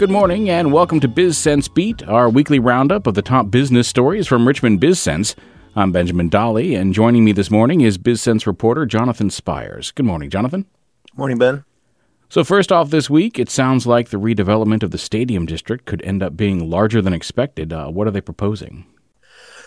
Good morning and welcome to BizSense Beat, our weekly roundup of the top business stories from Richmond BizSense. I'm Benjamin Dolly, and joining me this morning is BizSense reporter Jonathan Spiers. Good morning, Jonathan. Morning, Ben. So, first off, this week, it sounds like the redevelopment of the Stadium District could end up being larger than expected. Uh, what are they proposing?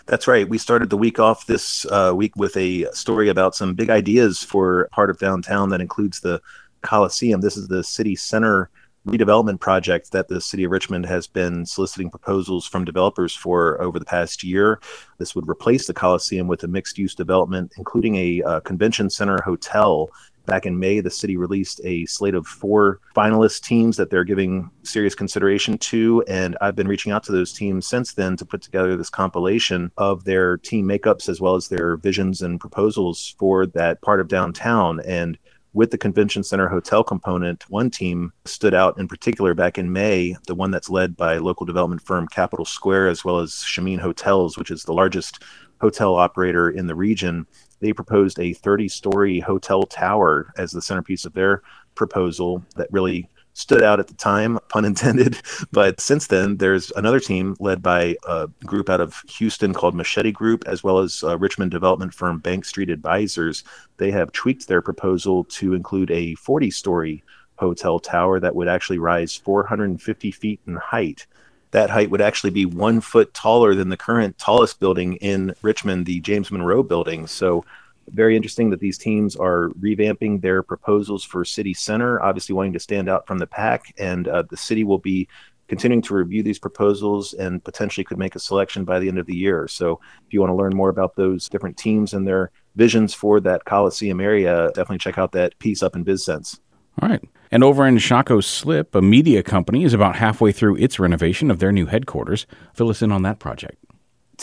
That's right. We started the week off this uh, week with a story about some big ideas for part of downtown that includes the Coliseum. This is the city center redevelopment project that the city of Richmond has been soliciting proposals from developers for over the past year. This would replace the Coliseum with a mixed use development, including a uh, convention center hotel. Back in May, the city released a slate of four finalist teams that they're giving serious consideration to. And I've been reaching out to those teams since then to put together this compilation of their team makeups as well as their visions and proposals for that part of downtown. And with the convention center hotel component, one team stood out in particular back in May, the one that's led by local development firm Capital Square, as well as Shamin Hotels, which is the largest hotel operator in the region. They proposed a 30 story hotel tower as the centerpiece of their proposal that really stood out at the time, pun intended. But since then, there's another team led by a group out of Houston called Machete Group, as well as Richmond development firm Bank Street Advisors. They have tweaked their proposal to include a 40 story hotel tower that would actually rise 450 feet in height. That height would actually be one foot taller than the current tallest building in Richmond, the James Monroe building. So very interesting that these teams are revamping their proposals for city center, obviously wanting to stand out from the pack. And uh, the city will be continuing to review these proposals and potentially could make a selection by the end of the year. So if you want to learn more about those different teams and their visions for that Coliseum area, definitely check out that piece up in BizSense. All right. And over in Shockoe Slip, a media company is about halfway through its renovation of their new headquarters. Fill us in on that project.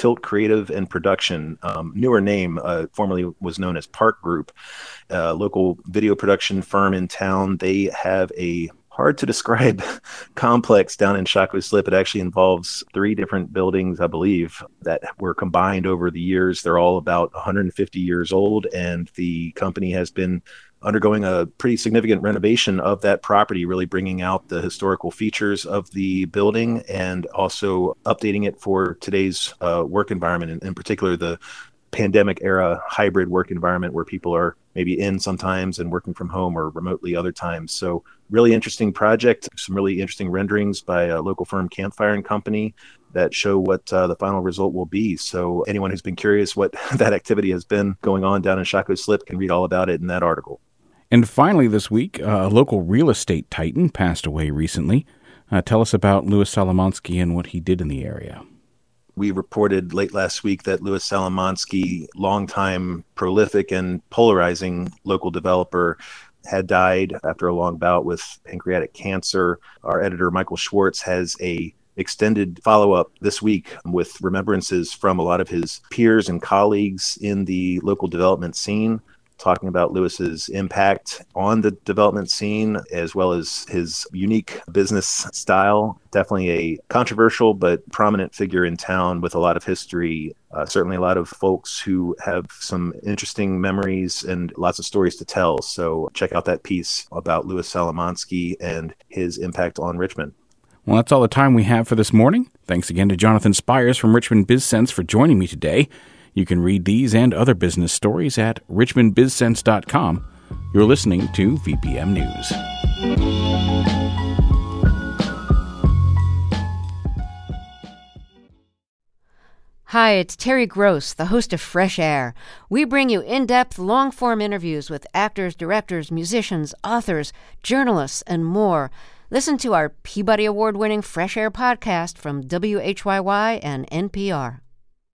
Tilt Creative and Production, um, newer name, uh, formerly was known as Park Group, a local video production firm in town. They have a hard to describe complex down in Shockoe Slip. It actually involves three different buildings, I believe, that were combined over the years. They're all about 150 years old, and the company has been undergoing a pretty significant renovation of that property, really bringing out the historical features of the building and also updating it for today's uh, work environment, in, in particular the pandemic era hybrid work environment where people are maybe in sometimes and working from home or remotely other times. So, really interesting project. Some really interesting renderings by a local firm, Campfire and Company, that show what uh, the final result will be. So, anyone who's been curious what that activity has been going on down in Shockoe Slip can read all about it in that article. And finally, this week, uh, a local real estate titan passed away recently. Uh, tell us about Louis Salomonsky and what he did in the area. We reported late last week that Louis Salomonsky, longtime prolific and polarizing local developer, had died after a long bout with pancreatic cancer. Our editor, Michael Schwartz, has a extended follow up this week with remembrances from a lot of his peers and colleagues in the local development scene talking about Louis's impact on the development scene as well as his unique business style. Definitely a controversial but prominent figure in town with a lot of history. Uh, certainly, a lot of folks who have some interesting memories and lots of stories to tell. So, check out that piece about Louis Salomonsky and his impact on Richmond. Well, that's all the time we have for this morning. Thanks again to Jonathan Spiers from Richmond BizSense for joining me today. You can read these and other business stories at richmondbizsense.com. You're listening to VPM News. Hi, it's Terry Gross, the host of Fresh Air. We bring you in depth, long form interviews with actors, directors, musicians, authors, journalists, and more. Listen to our Peabody Award winning Fresh Air podcast from WHYY and NPR.